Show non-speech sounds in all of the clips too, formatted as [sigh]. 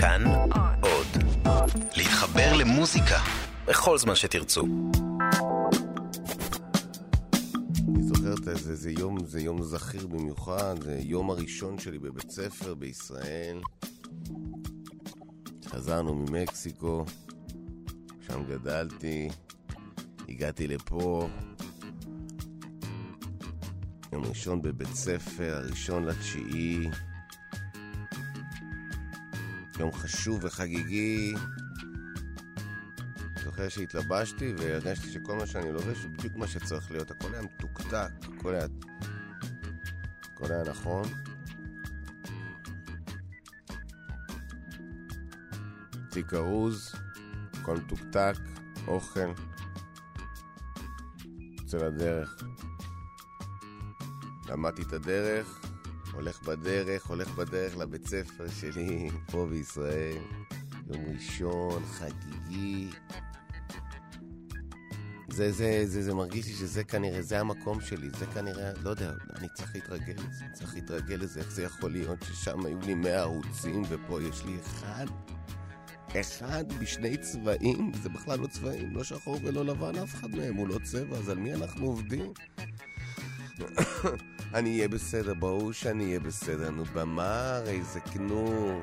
כאן עוד. להתחבר למוזיקה בכל זמן שתרצו. אני זוכר את זה, זה יום, זה יום זכיר במיוחד, זה יום הראשון שלי בבית ספר בישראל. חזרנו ממקסיקו, שם גדלתי, הגעתי לפה. יום ראשון בבית ספר, הראשון לתשיעי. יום חשוב וחגיגי. זוכר שהתלבשתי והרגשתי שכל מה שאני לובש הוא בדיוק מה שצריך להיות. הכל היה מתוקתק, הכל היה... הכל היה נכון. תיק ארוז, הכל מתוקתק, אוכל. יוצא לדרך. למדתי את הדרך, הולך בדרך, הולך בדרך לבית ספר שלי פה בישראל. יום ראשון, חגיגי. זה, זה, זה, זה מרגיש לי שזה כנראה, זה המקום שלי, זה כנראה, לא יודע, אני צריך להתרגל לזה, צריך להתרגל לזה, איך זה יכול להיות ששם היו לי מאה ערוצים ופה יש לי אחד, אחד בשני צבעים, זה בכלל לא צבעים, לא שחור ולא לבן, אף אחד מהם הוא לא צבע, אז על מי אנחנו עובדים? אני אהיה בסדר, ברור שאני אהיה בסדר, נו במה? הרי זה כנו...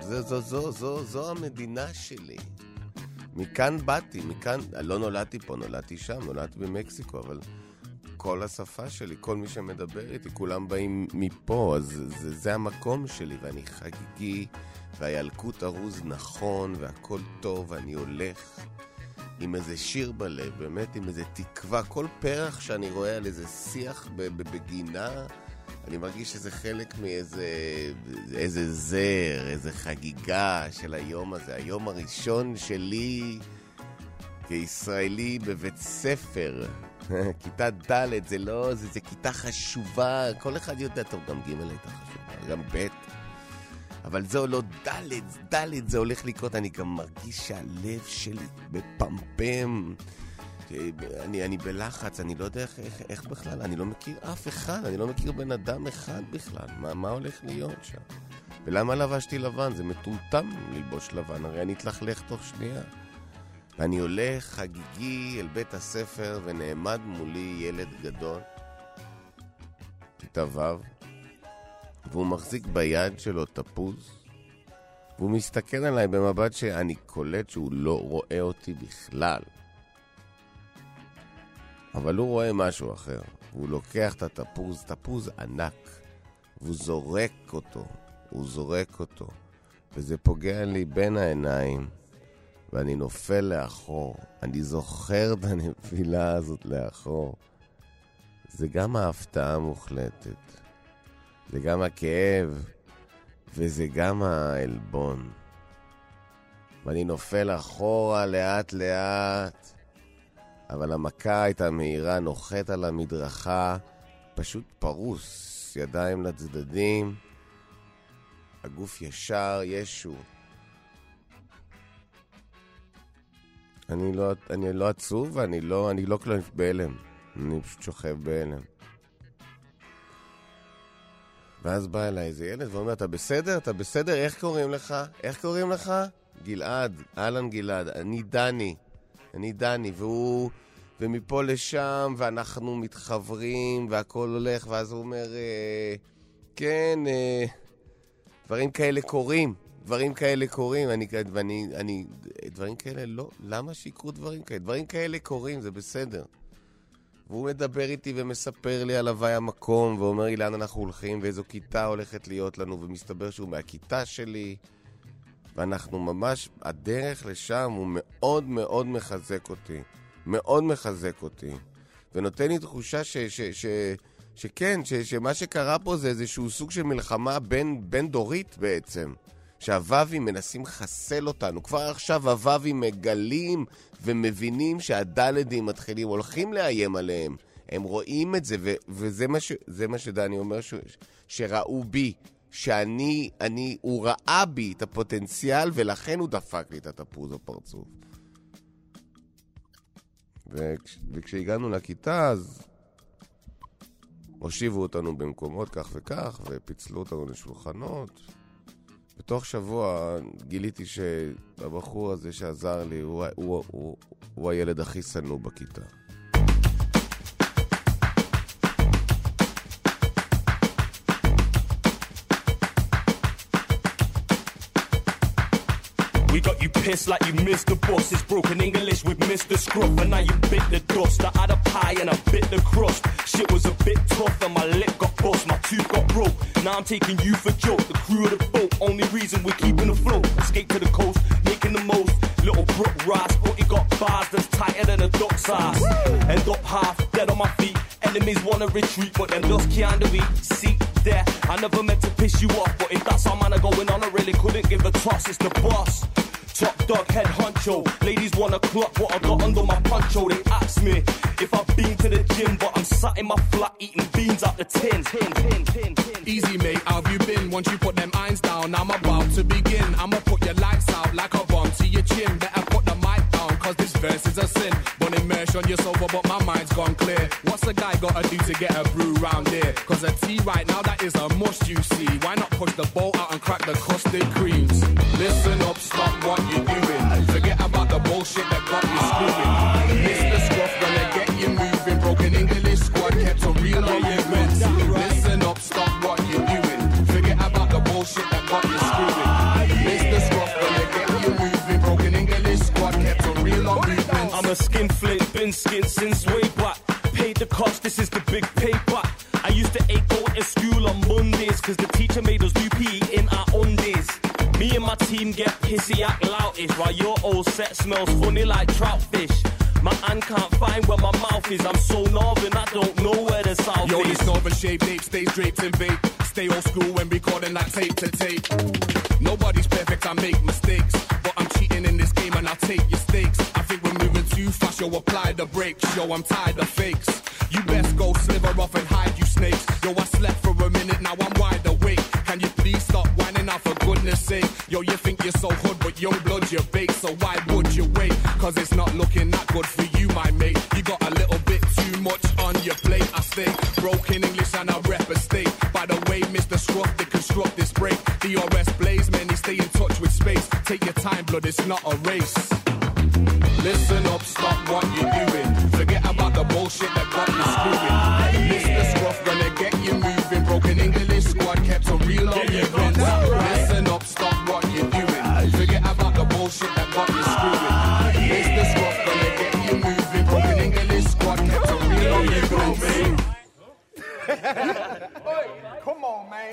זו, זו, זו, זו, זו המדינה שלי. מכאן באתי, מכאן, לא נולדתי פה, נולדתי שם, נולדתי במקסיקו, אבל כל השפה שלי, כל מי שמדבר איתי, כולם באים מפה, אז זה, זה המקום שלי, ואני חגיגי, והילקוט ארוז נכון, והכל טוב, ואני הולך עם איזה שיר בלב, באמת עם איזה תקווה. כל פרח שאני רואה על איזה שיח בגינה, אני מרגיש שזה חלק מאיזה איזה זר, איזה חגיגה של היום הזה. היום הראשון שלי כישראלי בבית ספר. [laughs] כיתה ד' זה לא, זה, זה כיתה חשובה, כל אחד יודע, טוב, גם ג' הייתה חשובה, גם ב', אבל זהו לא ד', ד' זה הולך לקרות, אני גם מרגיש שהלב שלי בפמפם. אני, אני בלחץ, אני לא יודע איך, איך, איך בכלל, אני לא מכיר אף אחד, אני לא מכיר בן אדם אחד בכלל. מה, מה הולך להיות שם? ולמה לבשתי לבן? זה מטומטם ללבוש לבן, הרי אני אתלכלך תוך שנייה. ואני הולך חגיגי אל בית הספר, ונעמד מולי ילד גדול, כיתה ו', והוא מחזיק ביד שלו תפוז, והוא מסתכל עליי במבט שאני קולט שהוא לא רואה אותי בכלל. אבל הוא רואה משהו אחר. הוא לוקח את התפוז, תפוז ענק, והוא זורק אותו, הוא זורק אותו, וזה פוגע לי בין העיניים, ואני נופל לאחור. אני זוכר את הנפילה הזאת לאחור. זה גם ההפתעה המוחלטת, זה גם הכאב, וזה גם העלבון. ואני נופל אחורה לאט לאט, אבל המכה הייתה מהירה, נוחת על המדרכה, פשוט פרוס, ידיים לצדדים, הגוף ישר, ישו. אני לא, אני לא עצוב ואני לא, אני לא כלל בהלם, אני פשוט שוכב בהלם. ואז בא אליי איזה ילד ואומר, אתה בסדר? אתה בסדר? איך קוראים לך? איך קוראים לך? גלעד, אהלן גלעד, אני דני. אני דני, והוא... ומפה לשם, ואנחנו מתחברים, והכל הולך, ואז הוא אומר, אה, כן, אה, דברים כאלה קורים, דברים כאלה קורים, אני, ואני, אני, דברים כאלה לא, למה שיקרו דברים כאלה? דברים כאלה קורים, זה בסדר. והוא מדבר איתי ומספר לי על הוואי המקום, ואומר לי לאן אנחנו הולכים, ואיזו כיתה הולכת להיות לנו, ומסתבר שהוא מהכיתה שלי. ואנחנו ממש, הדרך לשם הוא מאוד מאוד מחזק אותי. מאוד מחזק אותי. ונותן לי תחושה ש, ש, ש, שכן, ש, שמה שקרה פה זה איזשהו סוג של מלחמה בין, בין דורית בעצם. שהוואבים מנסים לחסל אותנו. כבר עכשיו הוואבים מגלים ומבינים שהדלדים מתחילים, הולכים לאיים עליהם. הם רואים את זה, ו- וזה מה, ש- מה שדני אומר, ש- שראו בי. שאני, אני, הוא ראה בי את הפוטנציאל, ולכן הוא דפק לי את התפוז בפרצוף. וכש, וכשהגענו לכיתה, אז הושיבו אותנו במקומות כך וכך, ופיצלו אותנו לשולחנות. בתוך שבוע גיליתי שהבחור הזה שעזר לי הוא, הוא, הוא, הוא, הוא הילד הכי שנוא בכיתה. We got you pissed like you missed the boss. It's broken English with Mr. Scruff, and now you bit the dust. I had a pie and I bit the crust. Shit was a bit tough, and my lip got bust, my tooth got broke. Now I'm taking you for joke. The crew of the boat, only reason we're keeping afloat. Escape to the coast, making the most. Little Brook Ras, but he got bars that's tighter than a duck's ass. End up half dead on my feet. Enemies wanna retreat, but them just can't do it. See there, I never meant to piss you off, but if that's how man going on, I really couldn't give a toss. It's the boss. Top dog, head honcho. Ladies wanna clock what I got under my poncho. They ask me if I've been to the gym, but I'm sat in my flat eating beans out the tin. tin. Easy, mate, how have you been? Once you put them irons down, I'm about to begin. I'ma On your sofa, but my mind's gone clear. What's a guy gotta do to get a brew round here? Cause a tea right now, that is a must, you see. Why not push the bowl out and crack the custard creams? Listen up, stop what you're since way back. Paid the cost, this is the big payback. I used to ache go to school on Mondays, cause the teacher made us do PE in our own undies. Me and my team get pissy, act loutish, while your old set smells funny like trout fish. My hand can't find where my mouth is. I'm so northern, I don't know where the south Yo, is. this northern shape nape stays draped in vape. Stay old school when recording like tape to tape. Nobody's perfect, I make mistakes. But I'm cheating in this game and I'll take your stakes. Yo, apply the brakes. Yo, I'm tired of fakes. You best go sliver off and hide, you snakes. Yo, I slept for a minute, now I'm wide awake. Can you please stop whining out for goodness sake? Yo, you think you're so hood, but your blood you're baked, so why would you wait? Cause it's not looking that good for you, my mate. You got a little bit too much on your plate. I stay broken English and I rep a state. By the way, Mr. Scruff, they construct this break. DRS blaze, man, they stay in touch with space. Take your time, blood, it's not a race. Listen up, stop [laughs] Come on, man.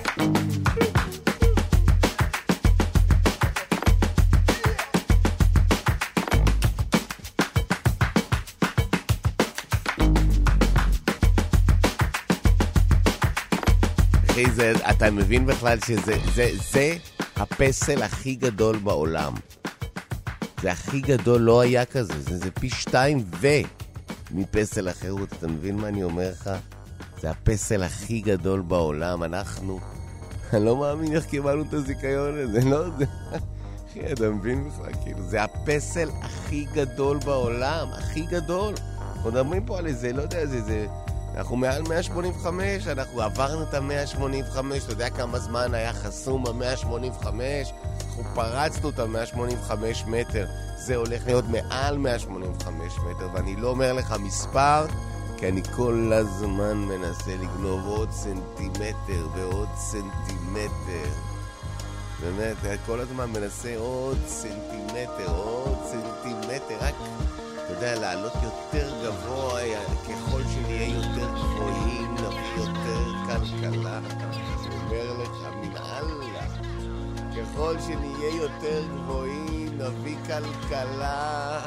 אחי, אתה מבין בכלל שזה זה, זה הפסל הכי גדול בעולם. זה הכי גדול, לא היה כזה, זה, זה פי שתיים ו... מפסל החירות, אתה מבין מה אני אומר לך? זה הפסל הכי גדול בעולם, אנחנו... אני לא מאמין איך קיבלנו את הזיכיון הזה, לא זה... אחי, אתה מבין בכלל? כאילו, זה הפסל הכי גדול בעולם, הכי גדול. אנחנו מדברים פה על איזה, לא יודע, איזה... זה... אנחנו מעל 185, אנחנו עברנו את ה-185, אתה יודע כמה זמן היה חסום ה-185? אנחנו פרצנו את ה-185 מטר, זה הולך להיות מעל 185 מטר, ואני לא אומר לך מספר, כי אני כל הזמן מנסה לגנוב עוד סנטימטר ועוד סנטימטר. באמת, כל הזמן מנסה עוד סנטימטר, עוד סנטימטר, רק, אתה יודע, לעלות יותר גבוה, ככל שנהיה יותר גבוהים, נביא יותר כלכלה. אני אומר לך, מן אללה, ככל שנהיה יותר גבוהים, נביא כלכלה.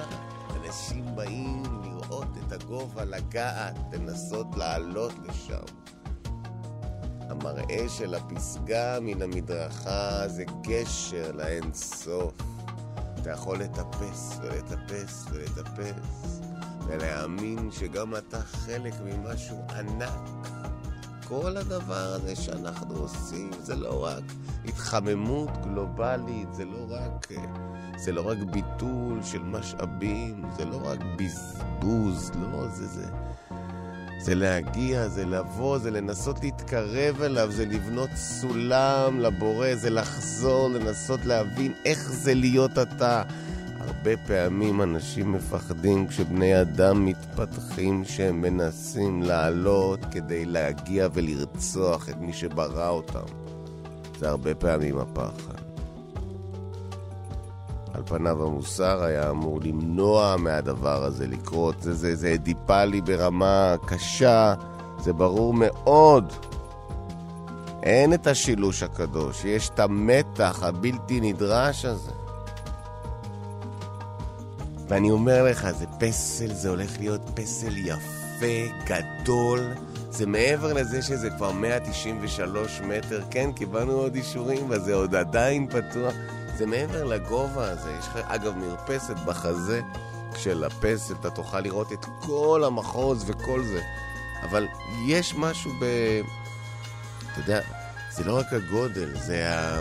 אנשים באים לראות את הגובה, לגעת, לנסות לעלות לשם. המראה של הפסגה מן המדרכה זה גשר לאין סוף. אתה יכול לטפס ולטפס ולטפס, ולהאמין שגם אתה חלק ממשהו ענק. כל הדבר הזה שאנחנו עושים זה לא רק התחממות גלובלית, זה לא רק, זה לא רק ביטול של משאבים, זה לא רק בזבוז, לא, זה, זה, זה להגיע, זה לבוא, זה לנסות להתקרב אליו, זה לבנות סולם לבורא, זה לחזור, לנסות להבין איך זה להיות אתה. הרבה פעמים אנשים מפחדים כשבני אדם מתפתחים שהם מנסים לעלות כדי להגיע ולרצוח את מי שברא אותם. זה הרבה פעמים הפחד. על פניו המוסר היה אמור למנוע מהדבר הזה לקרות. זה, זה, זה אדיפלי ברמה קשה, זה ברור מאוד. אין את השילוש הקדוש, יש את המתח הבלתי נדרש הזה. ואני אומר לך, זה פסל, זה הולך להיות פסל יפה, גדול. זה מעבר לזה שזה כבר 193 מטר. כן, קיבלנו עוד אישורים, וזה עוד עדיין פתוח. זה מעבר לגובה הזה. יש לך, אגב, מרפסת בחזה של הפסל, אתה תוכל לראות את כל המחוז וכל זה. אבל יש משהו ב... אתה יודע, זה לא רק הגודל, זה ה...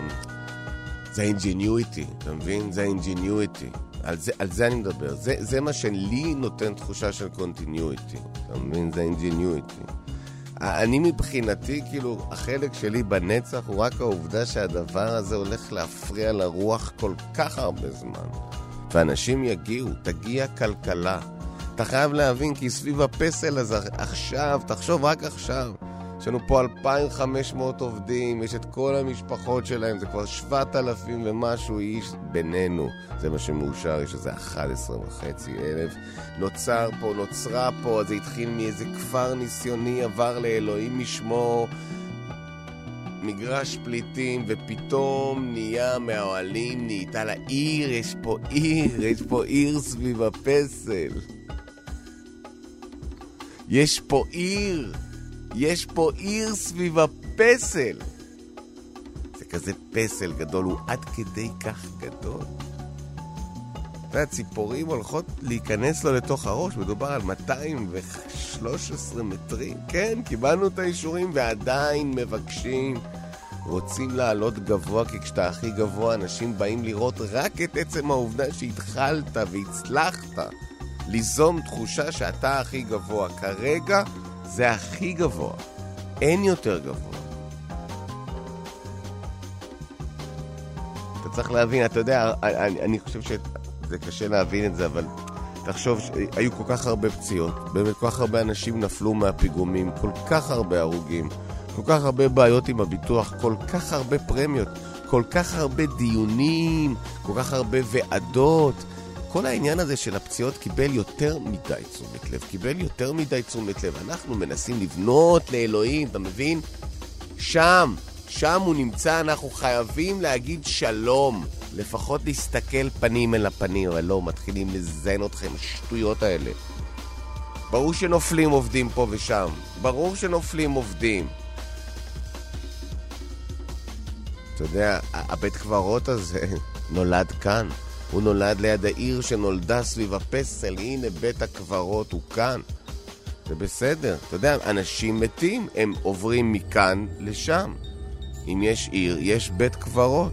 זה ה ingenuity, אתה מבין? זה ה ingenuity. על זה, על זה אני מדבר. זה, זה מה שלי נותן תחושה של continuity. אתה מבין? זה ingenuity. אני מבחינתי, כאילו, החלק שלי בנצח הוא רק העובדה שהדבר הזה הולך להפריע לרוח כל כך הרבה זמן. ואנשים יגיעו, תגיע כלכלה. אתה חייב להבין, כי סביב הפסל הזה עכשיו, תחשוב רק עכשיו, יש לנו פה 2,500 עובדים, יש את כל המשפחות שלהם, זה כבר 7,000 ומשהו איש בינינו. זה מה שמאושר, יש איזה 11 וחצי אלף. נוצר פה, נוצרה פה, זה התחיל מאיזה כפר ניסיוני, עבר לאלוהים משמו. מגרש פליטים, ופתאום נהיה מהאוהלים, נהייתה לה עיר, יש פה עיר, יש פה עיר סביב הפסל. יש פה עיר. יש פה עיר סביב הפסל. זה כזה פסל גדול, הוא עד כדי כך גדול. אתה יודע, ציפורים הולכות להיכנס לו לתוך הראש, מדובר על 213 מטרים. כן, קיבלנו את האישורים ועדיין מבקשים, רוצים לעלות גבוה, כי כשאתה הכי גבוה אנשים באים לראות רק את עצם העובדה שהתחלת והצלחת ליזום תחושה שאתה הכי גבוה. כרגע זה הכי גבוה. אין יותר גבוה. אתה צריך להבין, אתה יודע, אני, אני חושב שזה קשה להבין את זה, אבל תחשוב שהיו כל כך הרבה פציעות, באמת כל כך הרבה אנשים נפלו מהפיגומים, כל כך הרבה הרוגים, כל כך הרבה בעיות עם הביטוח, כל כך הרבה פרמיות, כל כך הרבה דיונים, כל כך הרבה ועדות. כל העניין הזה של הפציעות קיבל יותר מדי תשומת לב, קיבל יותר מדי תשומת לב. אנחנו מנסים לבנות לאלוהים, אתה מבין? שם, שם הוא נמצא, אנחנו חייבים להגיד שלום. לפחות להסתכל פנים אל הפנים, אבל לא, מתחילים לזיין אתכם, השטויות האלה. ברור שנופלים עובדים פה ושם. ברור שנופלים עובדים. אתה יודע, הבית קברות הזה [laughs] נולד כאן. הוא נולד ליד העיר שנולדה סביב הפסל, הנה בית הקברות הוא כאן. זה בסדר. אתה יודע, אנשים מתים, הם עוברים מכאן לשם. אם יש עיר, יש בית קברות.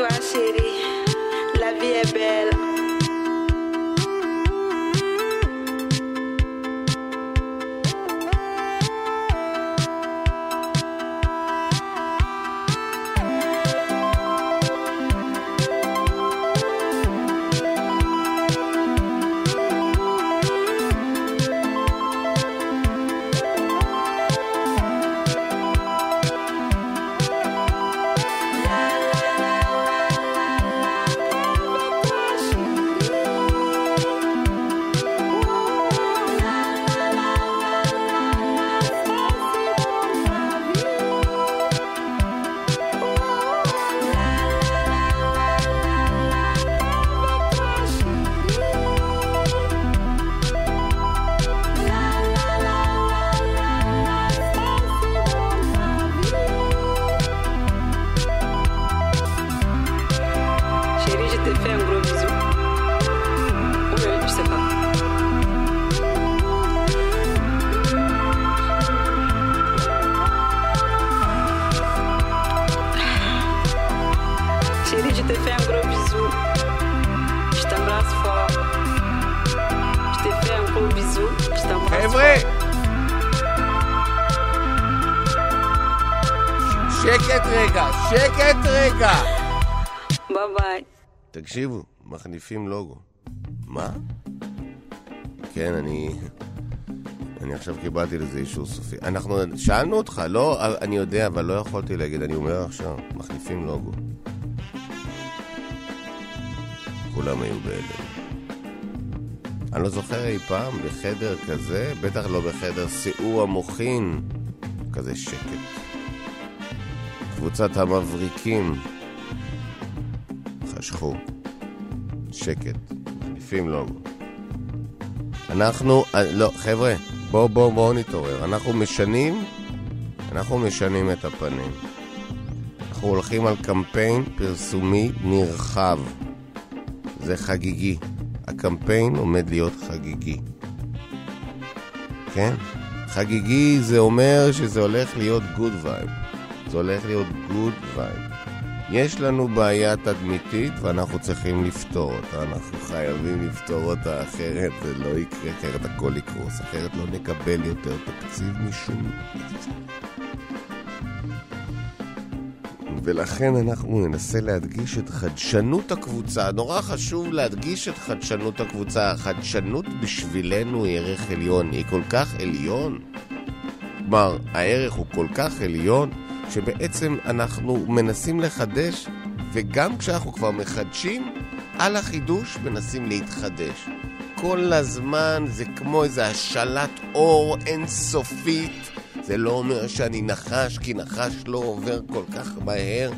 Toi, chérie, la vie est belle. תקשיבו, מחליפים לוגו. מה? כן, אני... אני עכשיו קיבלתי לזה אישור סופי. אנחנו... שאלנו אותך, לא... אני יודע, אבל לא יכולתי להגיד, אני אומר עכשיו, מחליפים לוגו. כולם היו בהלם. אני לא זוכר אי פעם בחדר כזה, בטח לא בחדר סיעור המוחין, כזה שקט. קבוצת המבריקים חשכו. שקט. מחליפים לוגו. אנחנו, אה, לא, חבר'ה, בואו בואו בואו נתעורר. אנחנו משנים, אנחנו משנים את הפנים. אנחנו הולכים על קמפיין פרסומי נרחב. זה חגיגי. הקמפיין עומד להיות חגיגי. כן? חגיגי זה אומר שזה הולך להיות good vibe. זה הולך להיות good vibe. יש לנו בעיה תדמיתית ואנחנו צריכים לפתור אותה. אנחנו חייבים לפתור אותה, אחרת זה לא יקרה, אחרת הכל יקרוס, אחרת לא נקבל יותר תקציב משום... ולכן אנחנו ננסה להדגיש את חדשנות הקבוצה. נורא חשוב להדגיש את חדשנות הקבוצה. החדשנות בשבילנו היא ערך עליון. היא כל כך עליון. כלומר, הערך הוא כל כך עליון, שבעצם אנחנו מנסים לחדש, וגם כשאנחנו כבר מחדשים, על החידוש מנסים להתחדש. כל הזמן זה כמו איזה השלת אור אינסופית. זה לא אומר שאני נחש, כי נחש לא עובר כל כך מהר,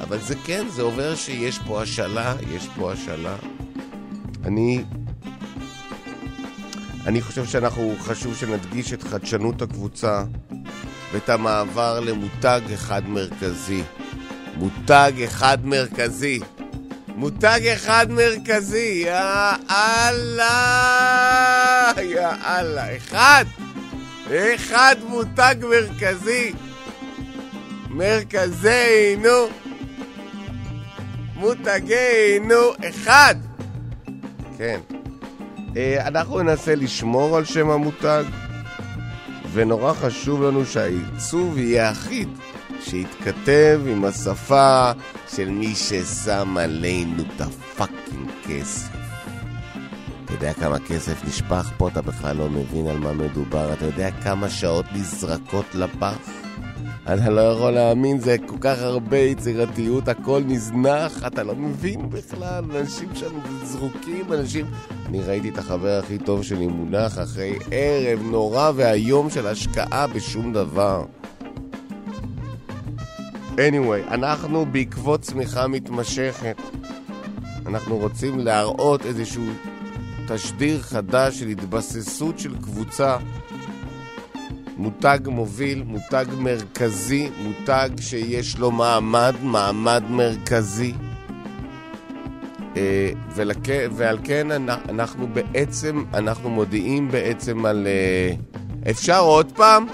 אבל זה כן, זה עובר שיש פה השלה, יש פה השלה. אני... אני חושב שאנחנו, חשוב שנדגיש את חדשנות הקבוצה. ואת המעבר למותג אחד מרכזי. מותג אחד מרכזי. מותג אחד מרכזי, יא אללה! יא אללה. אחד! אחד מותג מרכזי. מרכזינו. מותגינו. אחד! כן. אה, אנחנו ננסה לשמור על שם המותג. ונורא חשוב לנו שהעיצוב יהיה אחיד, שיתכתב עם השפה של מי ששם עלינו את הפאקינג כסף. אתה יודע כמה כסף נשפך פה, אתה בכלל לא מבין על מה מדובר. אתה יודע כמה שעות נזרקות לפח? אתה לא יכול להאמין, זה כל כך הרבה יצירתיות, הכל נזנח, אתה לא מבין בכלל, אנשים שם זרוקים, אנשים... אני ראיתי את החבר הכי טוב שלי מונח אחרי ערב נורא ואיום של השקעה בשום דבר. anyway, אנחנו בעקבות צמיחה מתמשכת. אנחנו רוצים להראות איזשהו תשדיר חדש של התבססות של קבוצה מותג מוביל, מותג מרכזי, מותג שיש לו מעמד, מעמד מרכזי. אה. ועל כן אנחנו בעצם, אנחנו מודיעים בעצם על... אה, אפשר עוד פעם?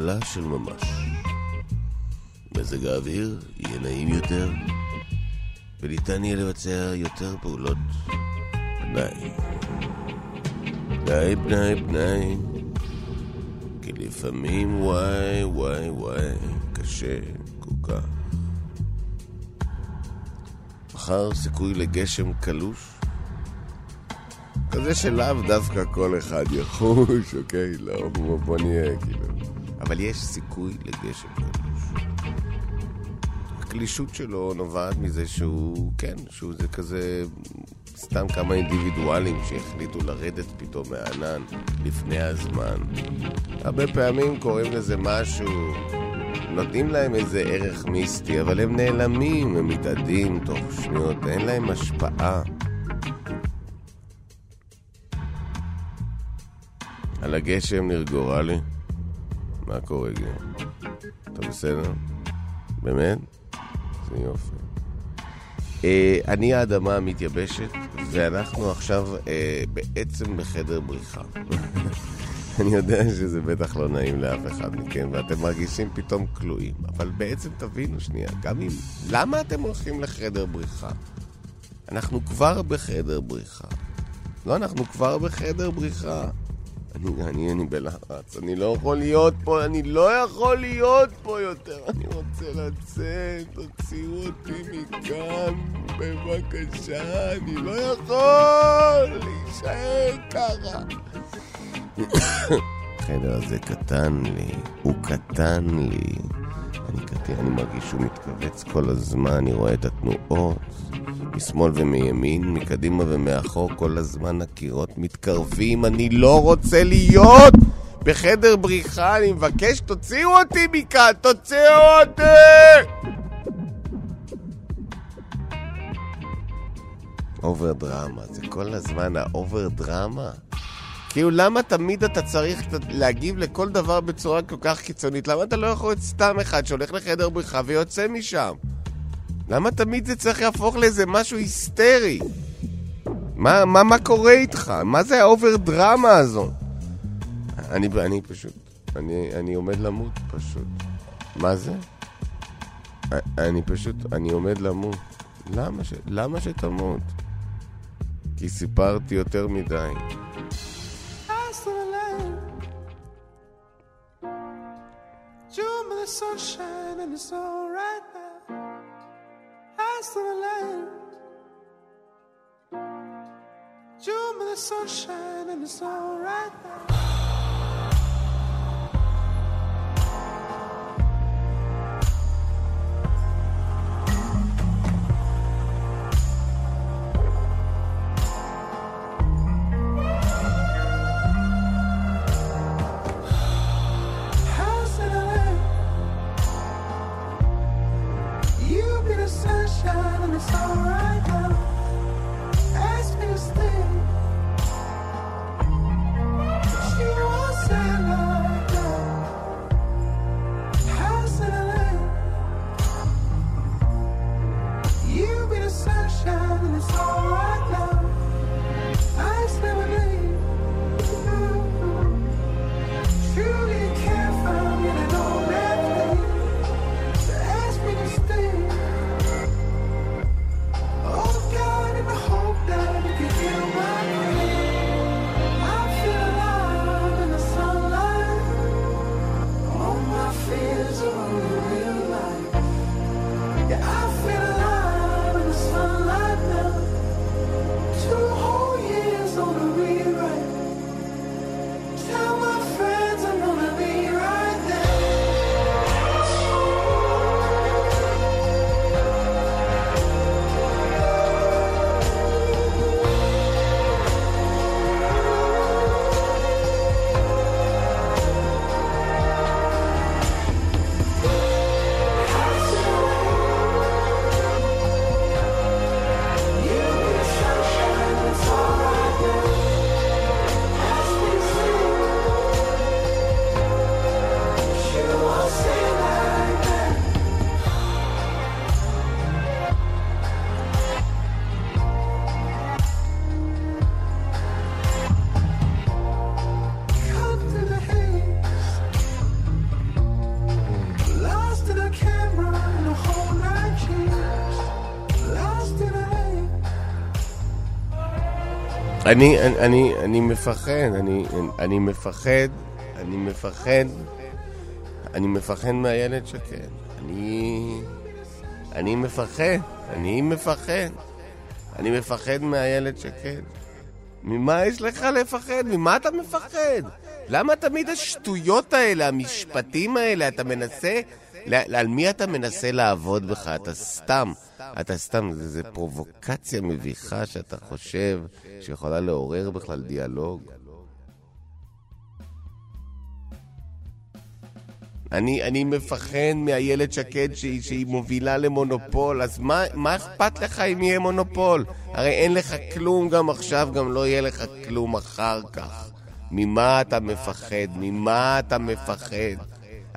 הקלה של ממש. מזג האוויר יהיה נעים יותר, וניתן יהיה לבצע יותר פעולות פנאי. פנאי, פנאי, פנאי. כי לפעמים וואי, וואי, וואי, קשה כל כך. מחר סיכוי לגשם קלוש? כזה שלאו דווקא כל אחד יחוש, אוקיי? לא, בוא, בוא נהיה, כאילו. אבל יש סיכוי לגשם קלוש. הקלישות שלו נובעת מזה שהוא, כן, שהוא זה כזה סתם כמה אינדיבידואלים שהחליטו לרדת פתאום מהענן לפני הזמן. הרבה פעמים קוראים לזה משהו, נותנים להם איזה ערך מיסטי, אבל הם נעלמים, הם מתאדים תוך שניות, אין להם השפעה. על הגשם נרגורה לי. מה קורה, גיא? אתה בסדר? באמת? זה יופי. אה, אני האדמה המתייבשת, ואנחנו עכשיו אה, בעצם בחדר בריחה. [laughs] אני יודע שזה בטח לא נעים לאף אחד מכם, ואתם מרגישים פתאום כלואים. אבל בעצם תבינו שנייה, גם אם... למה אתם הולכים לחדר בריחה? אנחנו כבר בחדר בריחה. לא, אנחנו כבר בחדר בריחה. אני, אני, אני בלחץ, אני לא יכול להיות פה, אני לא יכול להיות פה יותר, אני רוצה לצאת, תוציאו אותי מכאן, בבקשה, אני לא יכול להישאר ככה. [coughs] החדר הזה קטן לי, הוא קטן לי. אני קטן, אני מרגיש שהוא מתכווץ כל הזמן, אני רואה את התנועות. משמאל ומימין, מקדימה ומאחור, כל הזמן הקירות מתקרבים, אני לא רוצה להיות בחדר בריחה, אני מבקש, תוציאו אותי מכאן, תוציאו אותי! over drama, זה כל הזמן ה over drama. כאילו, למה תמיד אתה צריך להגיב לכל דבר בצורה כל כך קיצונית? למה אתה לא יכול להיות סתם אחד שהולך לחדר בריחה ויוצא משם? למה תמיד זה צריך להפוך לאיזה משהו היסטרי? מה, מה, מה קורה איתך? מה זה ה over drama הזו? אני, אני פשוט, אני, אני עומד למות פשוט. מה זה? אני פשוט, אני עומד למות. למה, ש, למה שתמות? כי סיפרתי יותר מדי. Sunshine and it's alright now. Eyes to the land. June the sunshine and it's alright now. אני, אני, אני, אני מפחד, אני, אני מפחד, אני מפחד, אני מפחד מהילד שקד. אני... אני מפחד, אני מפחד. אני מפחד מהילד שקד. ממה יש לך לפחד? ממה אתה מפחד? למה תמיד השטויות האלה, המשפטים האלה, אתה מנסה... על מי אתה מנסה לעבוד בך? אתה סתם, אתה סתם, זה פרובוקציה מביכה שאתה חושב שיכולה לעורר בכלל דיאלוג. אני, אני מפחד מאיילת שקד שהיא, שהיא מובילה למונופול, אז מה, מה אכפת לך אם יהיה מונופול? הרי אין לך כלום גם עכשיו, גם לא יהיה לך כלום אחר כך. ממה אתה מפחד? ממה אתה מפחד?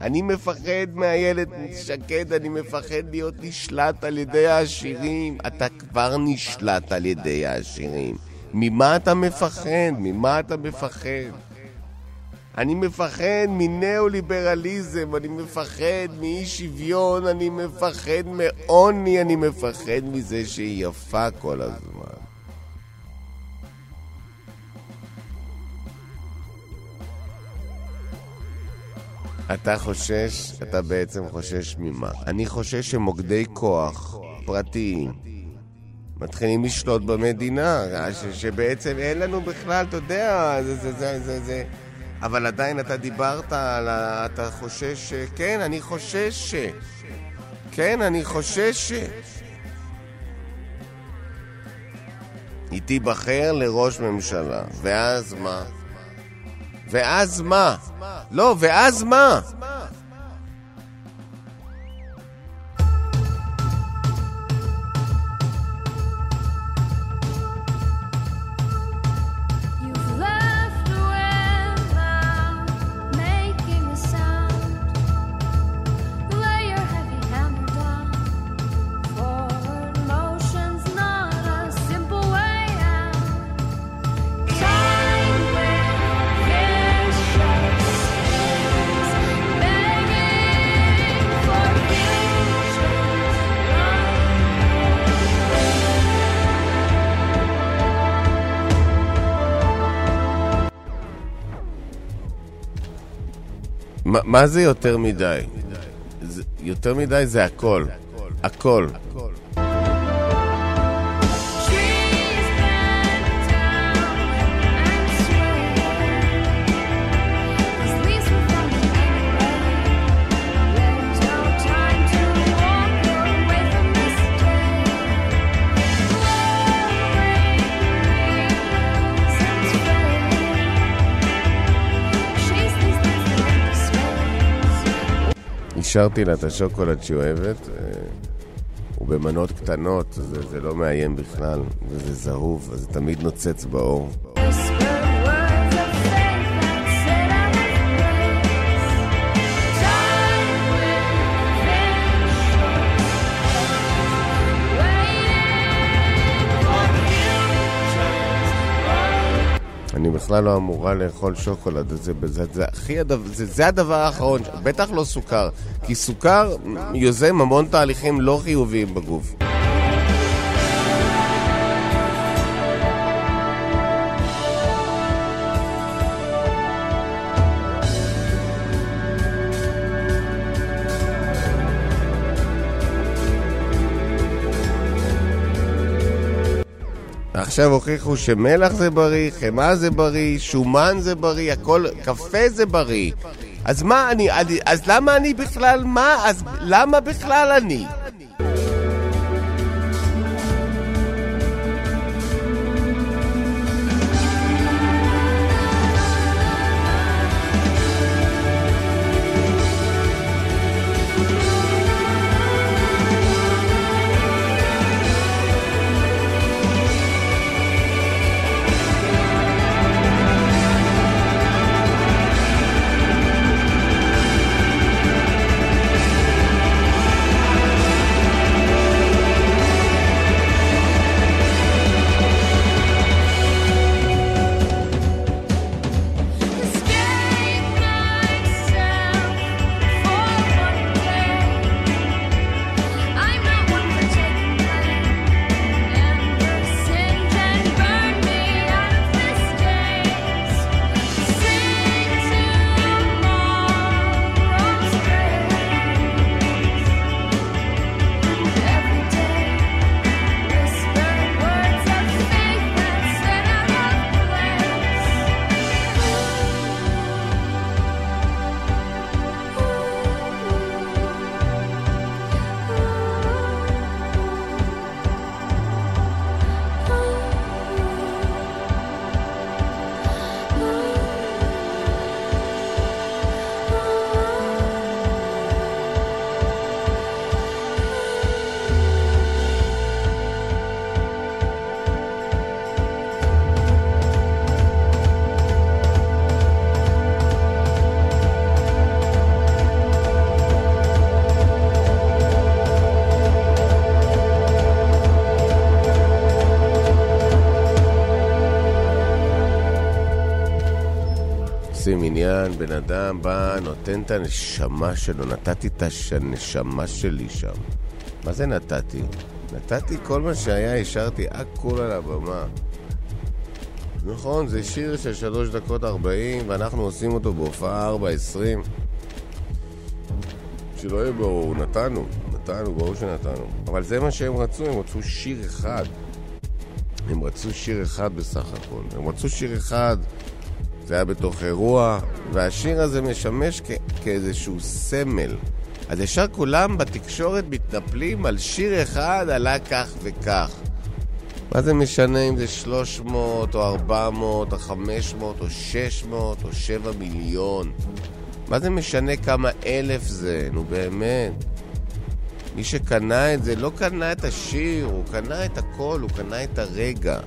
אני מפחד מאיילת שקד, אני מפחד להיות נשלט על ידי העשירים. אתה כבר נשלט על ידי העשירים. ממה אתה מפחד? ממה אתה מפחד? אני מפחד מניאו-ליברליזם, אני מפחד מאי שוויון, אני מפחד מעוני, אני מפחד מזה שהיא יפה כל הזמן. אתה חושש, אתה בעצם חושש ממה? אני חושש שמוקדי כוח פרטיים מתחילים לשלוט במדינה, שבעצם אין לנו בכלל, אתה יודע, זה, זה, זה, זה, זה. אבל עדיין אתה דיברת על ה... אתה חושש ש... כן, אני חושש ש... כן, אני חושש ש... היא תיבחר לראש ממשלה, ואז מה? ואז מה? לא, ואז מה? מה זה יותר מדי? יותר מדי זה הכל. הכל. השארתי לה את השוקולד שהיא אוהבת, אה, הוא במנות קטנות, זה, זה לא מאיים בכלל, וזה זהוב, אז זה תמיד נוצץ באור. בכלל לא אמורה לאכול שוקולד, זה, זה, זה, הכי הדבר, זה, זה הדבר האחרון, בטח לא סוכר, כי סוכר יוזם המון תהליכים לא חיוביים בגוף. עכשיו הוכיחו שמלח זה בריא, חמאה זה בריא, שומן זה בריא, הכל, קפה זה בריא. אז מה אני, אז למה אני בכלל, מה, אז למה בכלל אני? עניין, בן אדם בא, נותן את הנשמה שלו, נתתי את הנשמה שלי שם. מה זה נתתי? נתתי כל מה שהיה, השארתי הכול על הבמה. נכון, זה שיר של שלוש דקות ארבעים, ואנחנו עושים אותו בהופעה ארבע עשרים. שלא יהיה ברור, נתנו, נתנו, ברור שנתנו. אבל זה מה שהם רצו, הם רצו שיר אחד. הם רצו שיר אחד בסך הכל. הם רצו שיר אחד, זה היה בתוך אירוע, והשיר הזה משמש כאיזשהו סמל. אז ישר כולם בתקשורת מתנפלים על שיר אחד עלה כך וכך. מה זה משנה אם זה 300 או 400 או 500 או 600 או 7 מיליון? מה זה משנה כמה אלף זה? נו באמת. מי שקנה את זה לא קנה את השיר, הוא קנה את הכל, הוא קנה את הרגע.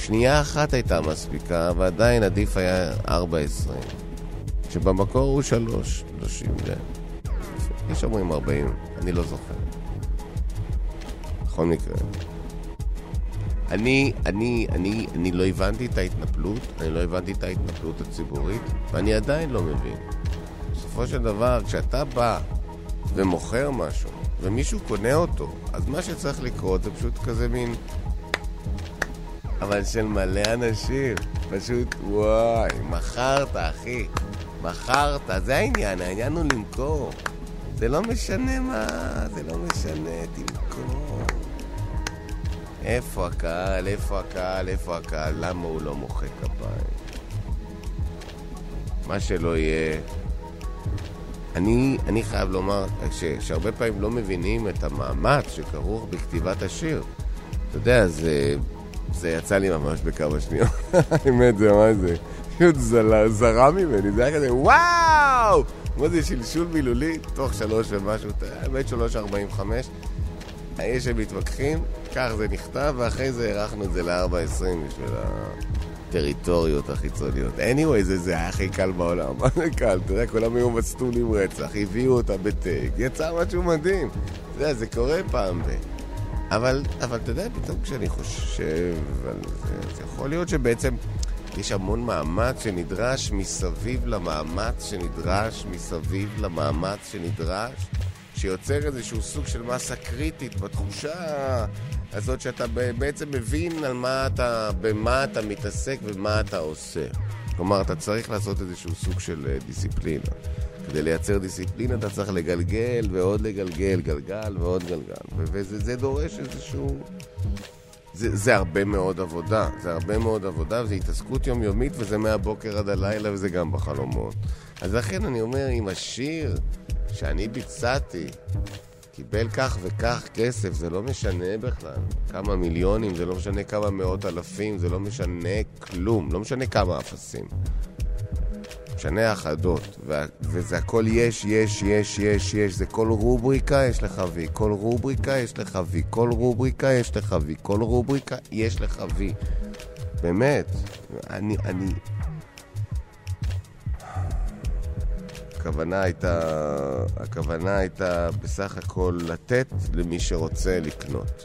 שנייה אחת הייתה מספיקה, ועדיין עדיף היה 4.20. שבמקור הוא 3, 30, יש אומרים 40, אני לא זוכר. בכל מקרה. אני, אני, אני, אני לא הבנתי את ההתנפלות, אני לא הבנתי את ההתנפלות הציבורית, ואני עדיין לא מבין. בסופו של דבר, כשאתה בא ומוכר משהו, ומישהו קונה אותו, אז מה שצריך לקרות זה פשוט כזה מין... אבל של מלא אנשים, פשוט וואי, מכרת, אחי. מכרת, זה העניין, העניין הוא למכור. זה לא משנה מה, זה לא משנה, תמכור. איפה הקהל, איפה הקהל, איפה הקהל, למה הוא לא מוחא כפיים? מה שלא יהיה. אני, אני חייב לומר ש, שהרבה פעמים לא מבינים את המאמץ שכרוך בכתיבת השיר. אתה יודע, זה, זה יצא לי ממש בכמה שניות. [laughs] האמת, זה מה זה. פשוט זרה ממני, זה היה כזה וואו! מה זה שלשול מילולי? תוך שלוש ומשהו, האמת שלוש ארבעים וחמש. יש שמתווכחים, כך זה נכתב, ואחרי זה הארכנו את זה לארבע עשרים בשביל הטריטוריות החיצוניות. anyway, זה, זה היה הכי קל בעולם. [laughs] מה זה קל? אתה יודע, כולם היו מסטולים רצח, הביאו אותה בטייק, יצא משהו מדהים. אתה יודע, זה קורה פעם ב... אבל, אבל אתה יודע, פתאום כשאני חושב על זה, יכול להיות שבעצם יש המון מאמץ שנדרש מסביב למאמץ שנדרש מסביב למאמץ שנדרש, שיוצר איזשהו סוג של מסה קריטית בתחושה הזאת שאתה בעצם מבין על מה אתה, במה אתה מתעסק ומה אתה עושה. כלומר, אתה צריך לעשות איזשהו סוג של אה, דיסציפלינה. כדי לייצר דיסציפלינה אתה צריך לגלגל ועוד לגלגל, גלגל ועוד גלגל. וזה דורש איזשהו... זה, זה הרבה מאוד עבודה, זה הרבה מאוד עבודה, וזו התעסקות יומיומית, וזה מהבוקר עד הלילה, וזה גם בחלומות. אז לכן אני אומר, אם השיר שאני ביצעתי קיבל כך וכך כסף, זה לא משנה בכלל. כמה מיליונים, זה לא משנה כמה מאות אלפים, זה לא משנה כלום, לא משנה כמה אפסים. משנה אחדות, וזה הכל יש, יש, יש, יש, יש, זה כל רובריקה יש לך וי, כל רובריקה יש לך וי, כל רובריקה יש לך וי, כל רובריקה יש לך וי. באמת, אני, אני... הכוונה הייתה, הכוונה הייתה בסך הכל לתת למי שרוצה לקנות.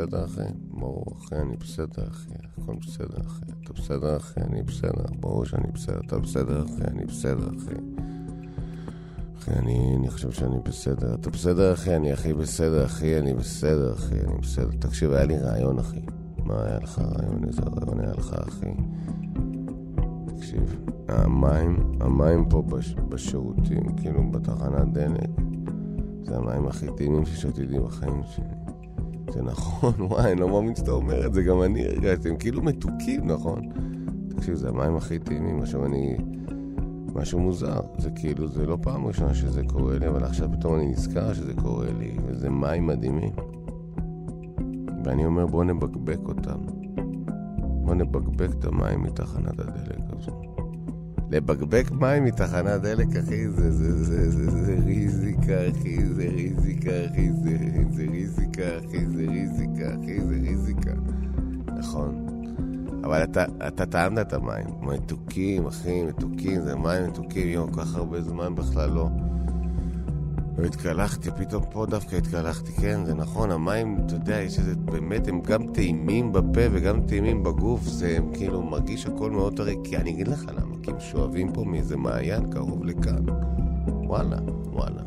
בסדר, אחי? ברור, אחי, אני בסדר, אחי. הכל בסדר, אחי. אתה בסדר, אחי? אני בסדר. ברור שאני בסדר. אתה בסדר, אחי? אני בסדר, אחי. אחי, אני, אני חושב שאני בסדר. אתה בסדר, אחי? אני הכי בסדר, אחי. אני בסדר, אחי. אני בסדר. תקשיב, היה לי רעיון, אחי. מה היה לך רעיון? איזה רעיון היה לך, אחי? תקשיב, המים, המים פה בש, בשירותים, כאילו בתחנת דלק, זה המים הכי טעימים ששתיתי בחיים שלי. זה נכון, [laughs] וואי, אני לא מאמין שאתה אומר את זה, גם אני הרגשתי, הם כאילו מתוקים, נכון? תקשיב, זה המים הכי טעימים, עכשיו אני... משהו מוזר, זה כאילו, זה לא פעם ראשונה שזה קורה לי, אבל עכשיו פתאום אני נזכר שזה קורה לי, וזה מים מדהימים. ואני אומר, בוא נבקבק אותם. בוא נבקבק את המים מתחנת הדלק. לבקבק מים מתחנת דלק, אחי, זה, זה, זה, זה, זה ריזיקה, אחי, זה ריזיקה, אחי, זה, זה ריזיקה, אחי, זה ריזיקה, אחי, זה ריזיקה. נכון. אבל אתה, אתה טעמת את המים. מתוקים, אחי, מתוקים, זה מים מתוקים, יום, כל כך הרבה זמן בכלל לא. לא התקלחתי, פתאום פה דווקא התקלחתי, כן, זה נכון, המים, אתה יודע, יש איזה, באמת, הם גם טעימים בפה וגם טעימים בגוף, זה הם כאילו מרגיש הכל מאוד טרי, כי אני אגיד לך למה, כי הם שואבים פה מאיזה מעיין קרוב לכאן. וואלה, וואלה.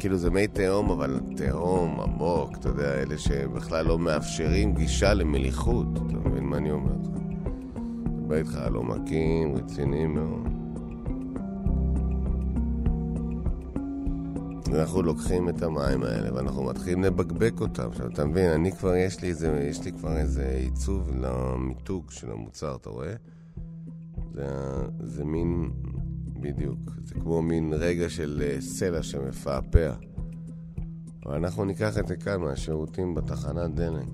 כאילו זה מי תהום, אבל תהום עמוק, אתה יודע, אלה שבכלל לא מאפשרים גישה למליחות, אתה מבין מה אני אומר לך? מדבר איתך על עומקים רציניים מאוד. אנחנו לוקחים את המים האלה ואנחנו מתחילים לבקבק אותם. עכשיו, אתה מבין, אני כבר, יש לי, איזה, יש לי כבר איזה עיצוב למיתוג של המוצר, אתה רואה? זה, זה מין, בדיוק, זה כמו מין רגע של אה, סלע שמפעפע. אבל אנחנו ניקח את זה כאן מהשירותים בתחנת דלק.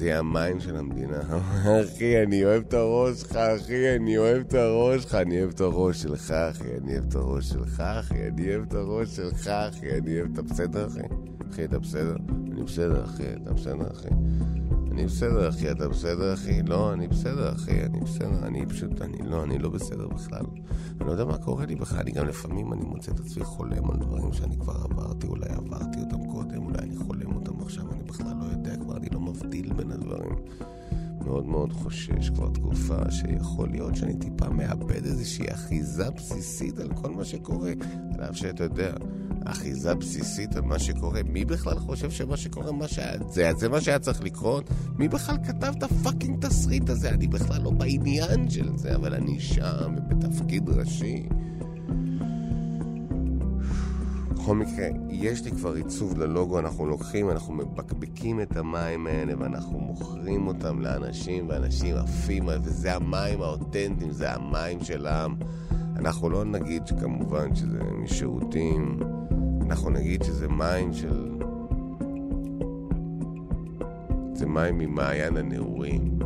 יהיה המים של המדינה. [laughs] אחי, אני אוהב את הראש שלך, אחי, אני אוהב את הראש שלך, אני אוהב את הראש שלך, אחי, אני אוהב את הראש שלך, אחי, אני אוהב את הראש שלך, אחי, אני אוהב... אתה בסדר, אחי? אחי, אתה בסדר? אני בסדר, אחי, אתה בסדר, אחי? אני בסדר, אחי, אתה בסדר, אחי? לא, אני בסדר, אחי, אני בסדר, אני פשוט, אני לא, אני לא בסדר בכלל. אני לא יודע מה קורה לי בכלל, אני גם לפעמים אני מוצא את עצמי חולם על דברים שאני כבר עברתי, אולי עברתי אותם קודם, אולי אני חולם אותם עכשיו, אני בכלל לא יודע כבר, אני בין הדברים. מאוד מאוד חושש כבר תקופה שיכול להיות שאני טיפה מאבד איזושהי אחיזה בסיסית על כל מה שקורה. על אף שאתה יודע, אחיזה בסיסית על מה שקורה. מי בכלל חושב שמה שקורה, מה שהיה, זה, זה מה שהיה צריך לקרות? מי בכלל כתב את הפאקינג תסריט הזה? אני בכלל לא בעניין של זה, אבל אני שם ובתפקיד ראשי. בכל מקרה, יש לי כבר עיצוב ללוגו, אנחנו לוקחים, אנחנו מבקבקים את המים האלה ואנחנו מוכרים אותם לאנשים, ואנשים עפים, וזה המים האותנטיים, זה המים של העם. אנחנו לא נגיד שכמובן שזה משירותים, אנחנו נגיד שזה מים של... זה מים ממעיין הנעורים.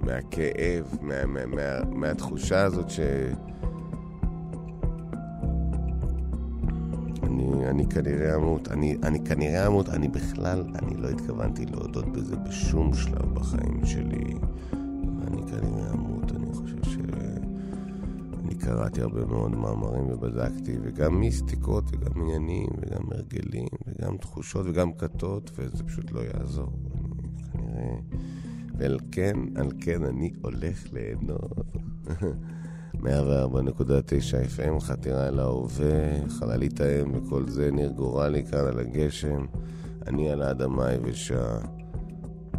מהכאב, מה, מה, מה, מהתחושה הזאת ש... אני, כנראה אמות, אני, אני כנראה אמות, אני בכלל, אני לא התכוונתי להודות בזה בשום שלב בחיים שלי. אני כנראה אמות, אני חושב ש... אני קראתי הרבה מאוד מאמרים ובדקתי, וגם מיסטיקות, וגם עניינים, וגם הרגלים, וגם תחושות, וגם כתות, וזה פשוט לא יעזור. אני כנראה... ועל כן, על כן אני הולך ליהנות. [laughs] 104.9 FM, חתירה אל ההווה, חללית האם וכל זה, ניר גורלי כאן על הגשם, אני על האדמה היבשה,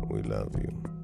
We love you.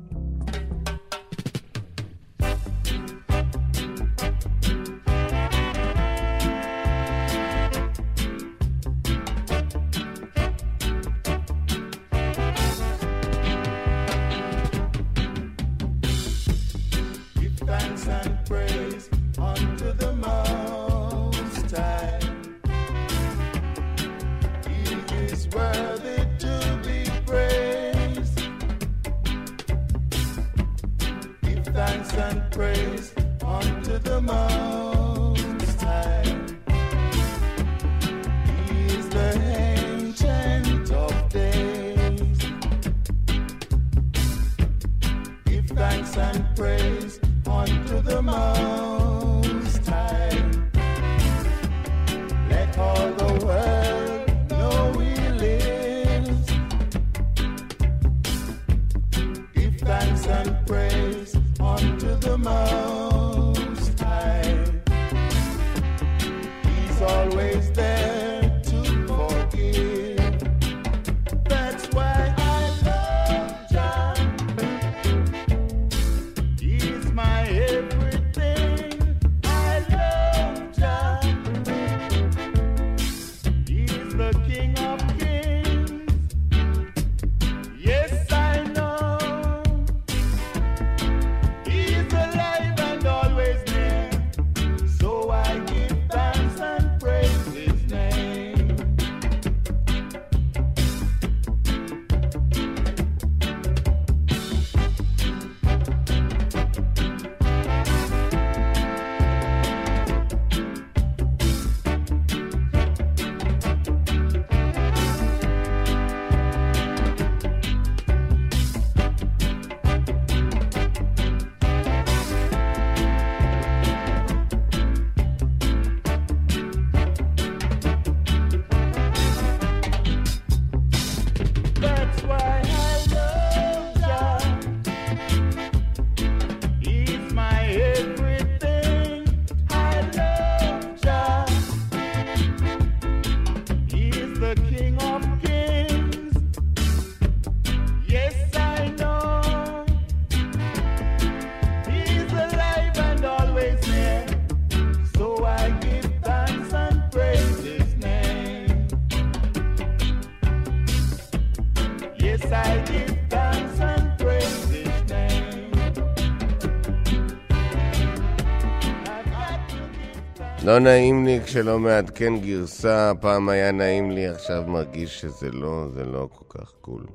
לא נעים לי כשלא מעדכן גרסה, פעם היה נעים לי, עכשיו מרגיש שזה לא, זה לא כל כך קול.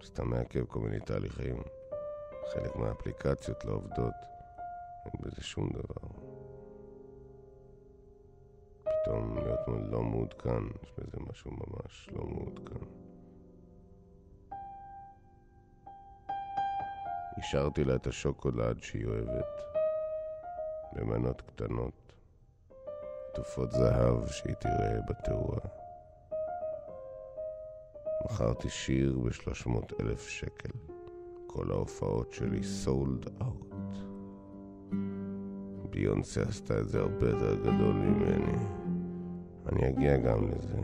שאתה מעכב כל מיני תהליכים. חלק מהאפליקציות לא עובדות, אין בזה שום דבר. פתאום להיות לא מעודכן, יש בזה משהו ממש לא מעודכן. השארתי לה את השוקולד שהיא אוהבת, במנות קטנות, תופות זהב שהיא תראה בתאורה. מכרתי שיר ב-300 אלף שקל. כל ההופעות שלי סולד אאוט. ביונסה עשתה את זה הרבה יותר גדול ממני. אני אגיע גם לזה.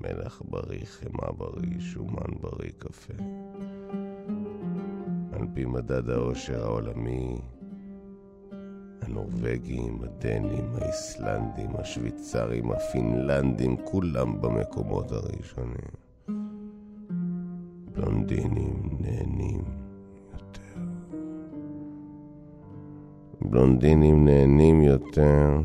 מלח בריא, חמאה בריא, שומן בריא, קפה. על פי מדד העושר העולמי, הנורבגים, הדנים, האיסלנדים, השוויצרים, הפינלנדים, כולם במקומות הראשונים. בלונדינים נהנים יותר. בלונדינים נהנים יותר.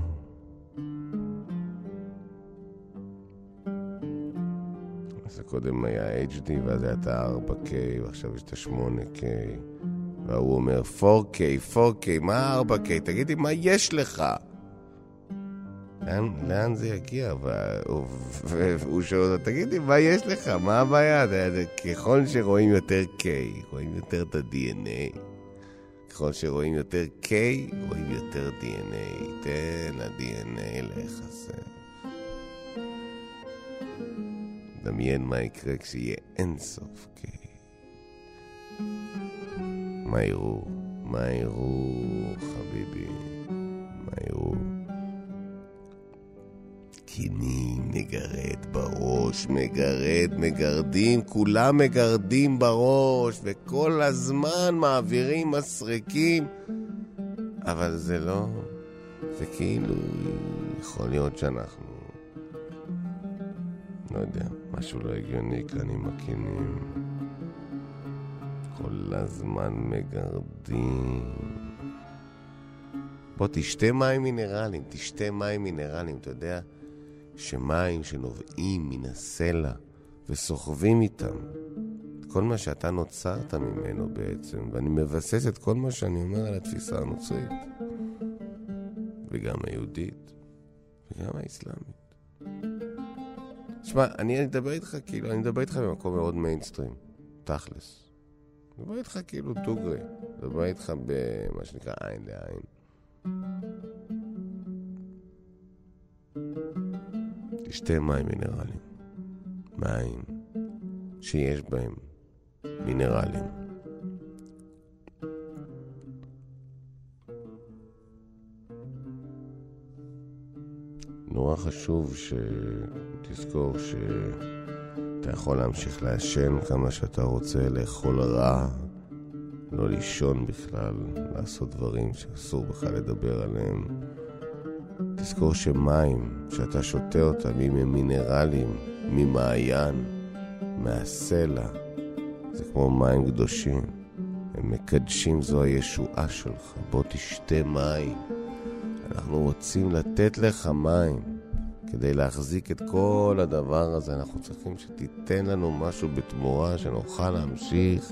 קודם היה HD ואז היה את ה-4K ועכשיו יש את ה-8K והוא אומר 4K, 4K, מה 4K? תגידי, מה יש לך? לאן, לאן זה יגיע? והוא שואל אותו, תגידי, מה יש לך? מה הבעיה? ככל שרואים יותר K, רואים יותר את ה-DNA. ככל שרואים יותר K, רואים יותר DNA. תן ל-DNA להיחסר. דמיין מה יקרה כשיהיה אינסוף K. מה יראו? מה יראו, חביבי? מה יראו? קינים, מגרד בראש, מגרד, מגרדים, כולם מגרדים בראש, וכל הזמן מעבירים מסרקים, אבל זה לא... זה כאילו, יכול להיות שאנחנו... לא יודע, משהו לא הגיוני כאן עם הקינים. כל הזמן מגרדים. בוא תשתה מים מינרליים, תשתה מים מינרליים, אתה יודע שמים שנובעים מן הסלע וסוחבים איתם כל מה שאתה נוצרת ממנו בעצם, ואני מבסס את כל מה שאני אומר על התפיסה הנוצרית, וגם היהודית, וגם האסלאמית. תשמע, אני אדבר איתך כאילו, אני אדבר איתך במקום מאוד מיינסטרים, תכלס. אדבר איתך כאילו דוגרי, אדבר איתך במה שנקרא עין לעין. תשתה מים מינרליים. מים שיש בהם מינרלים. נורא חשוב שתזכור שאתה יכול להמשיך לעשן כמה שאתה רוצה, לאכול רע, לא לישון בכלל, לעשות דברים שאסור בכלל לדבר עליהם. תזכור שמים, שאתה שותה אותם, אם הם מינרלים, ממעיין, מהסלע, זה כמו מים קדושים. הם מקדשים, זו הישועה שלך. בוא תשתה מים. אנחנו רוצים לתת לך מים. כדי להחזיק את כל הדבר הזה, אנחנו צריכים שתיתן לנו משהו בתמורה, שנוכל להמשיך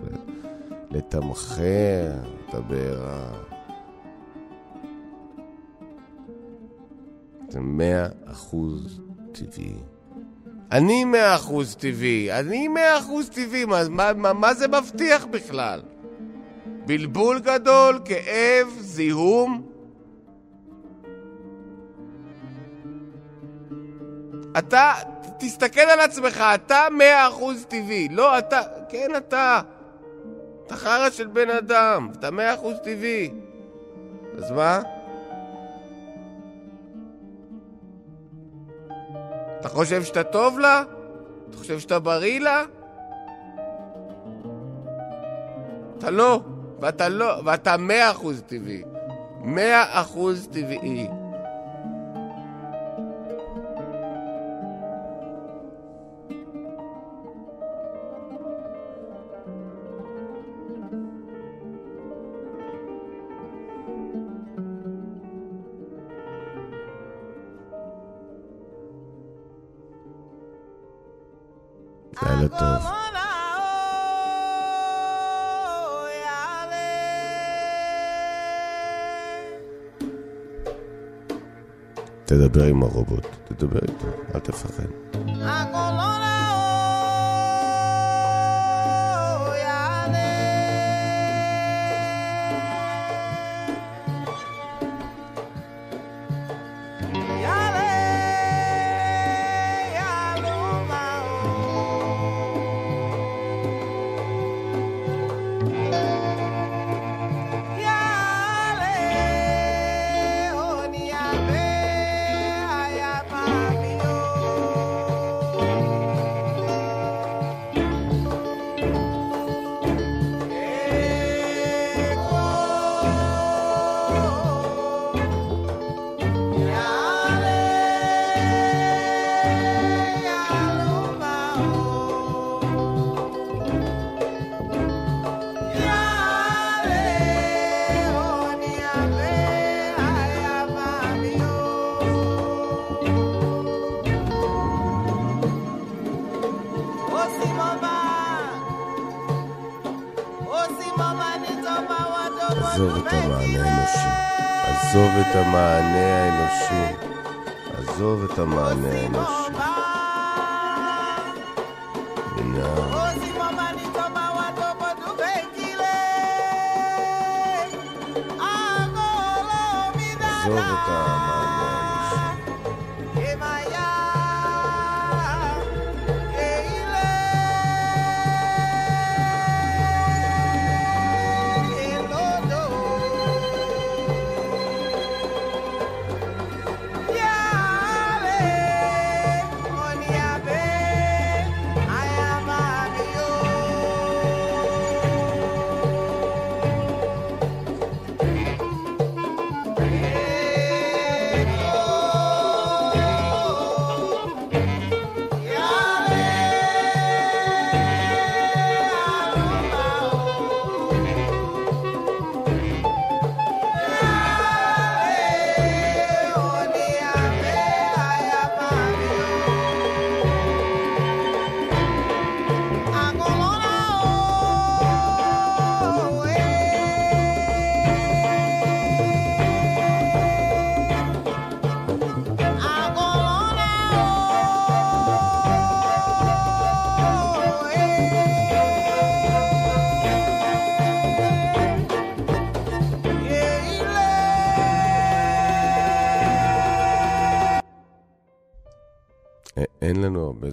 לתמחר את הבעירה. זה מאה אחוז טבעי. אני מאה אחוז טבעי, אני מאה אחוז טבעי, מה, מה, מה, מה זה מבטיח בכלל? בלבול גדול, כאב, זיהום. אתה, תסתכל על עצמך, אתה מאה אחוז טבעי. לא, אתה, כן אתה. אתה חרא של בן אדם, אתה מאה אחוז טבעי. אז מה? אתה חושב שאתה טוב לה? אתה חושב שאתה בריא לה? אתה לא, ואתה לא, ואתה מאה אחוז טבעי. מאה אחוז טבעי. תדבר עם הרובוט, תדבר איתו, אל תפחד.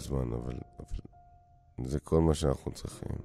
זמן, אבל, אבל זה כל מה שאנחנו צריכים.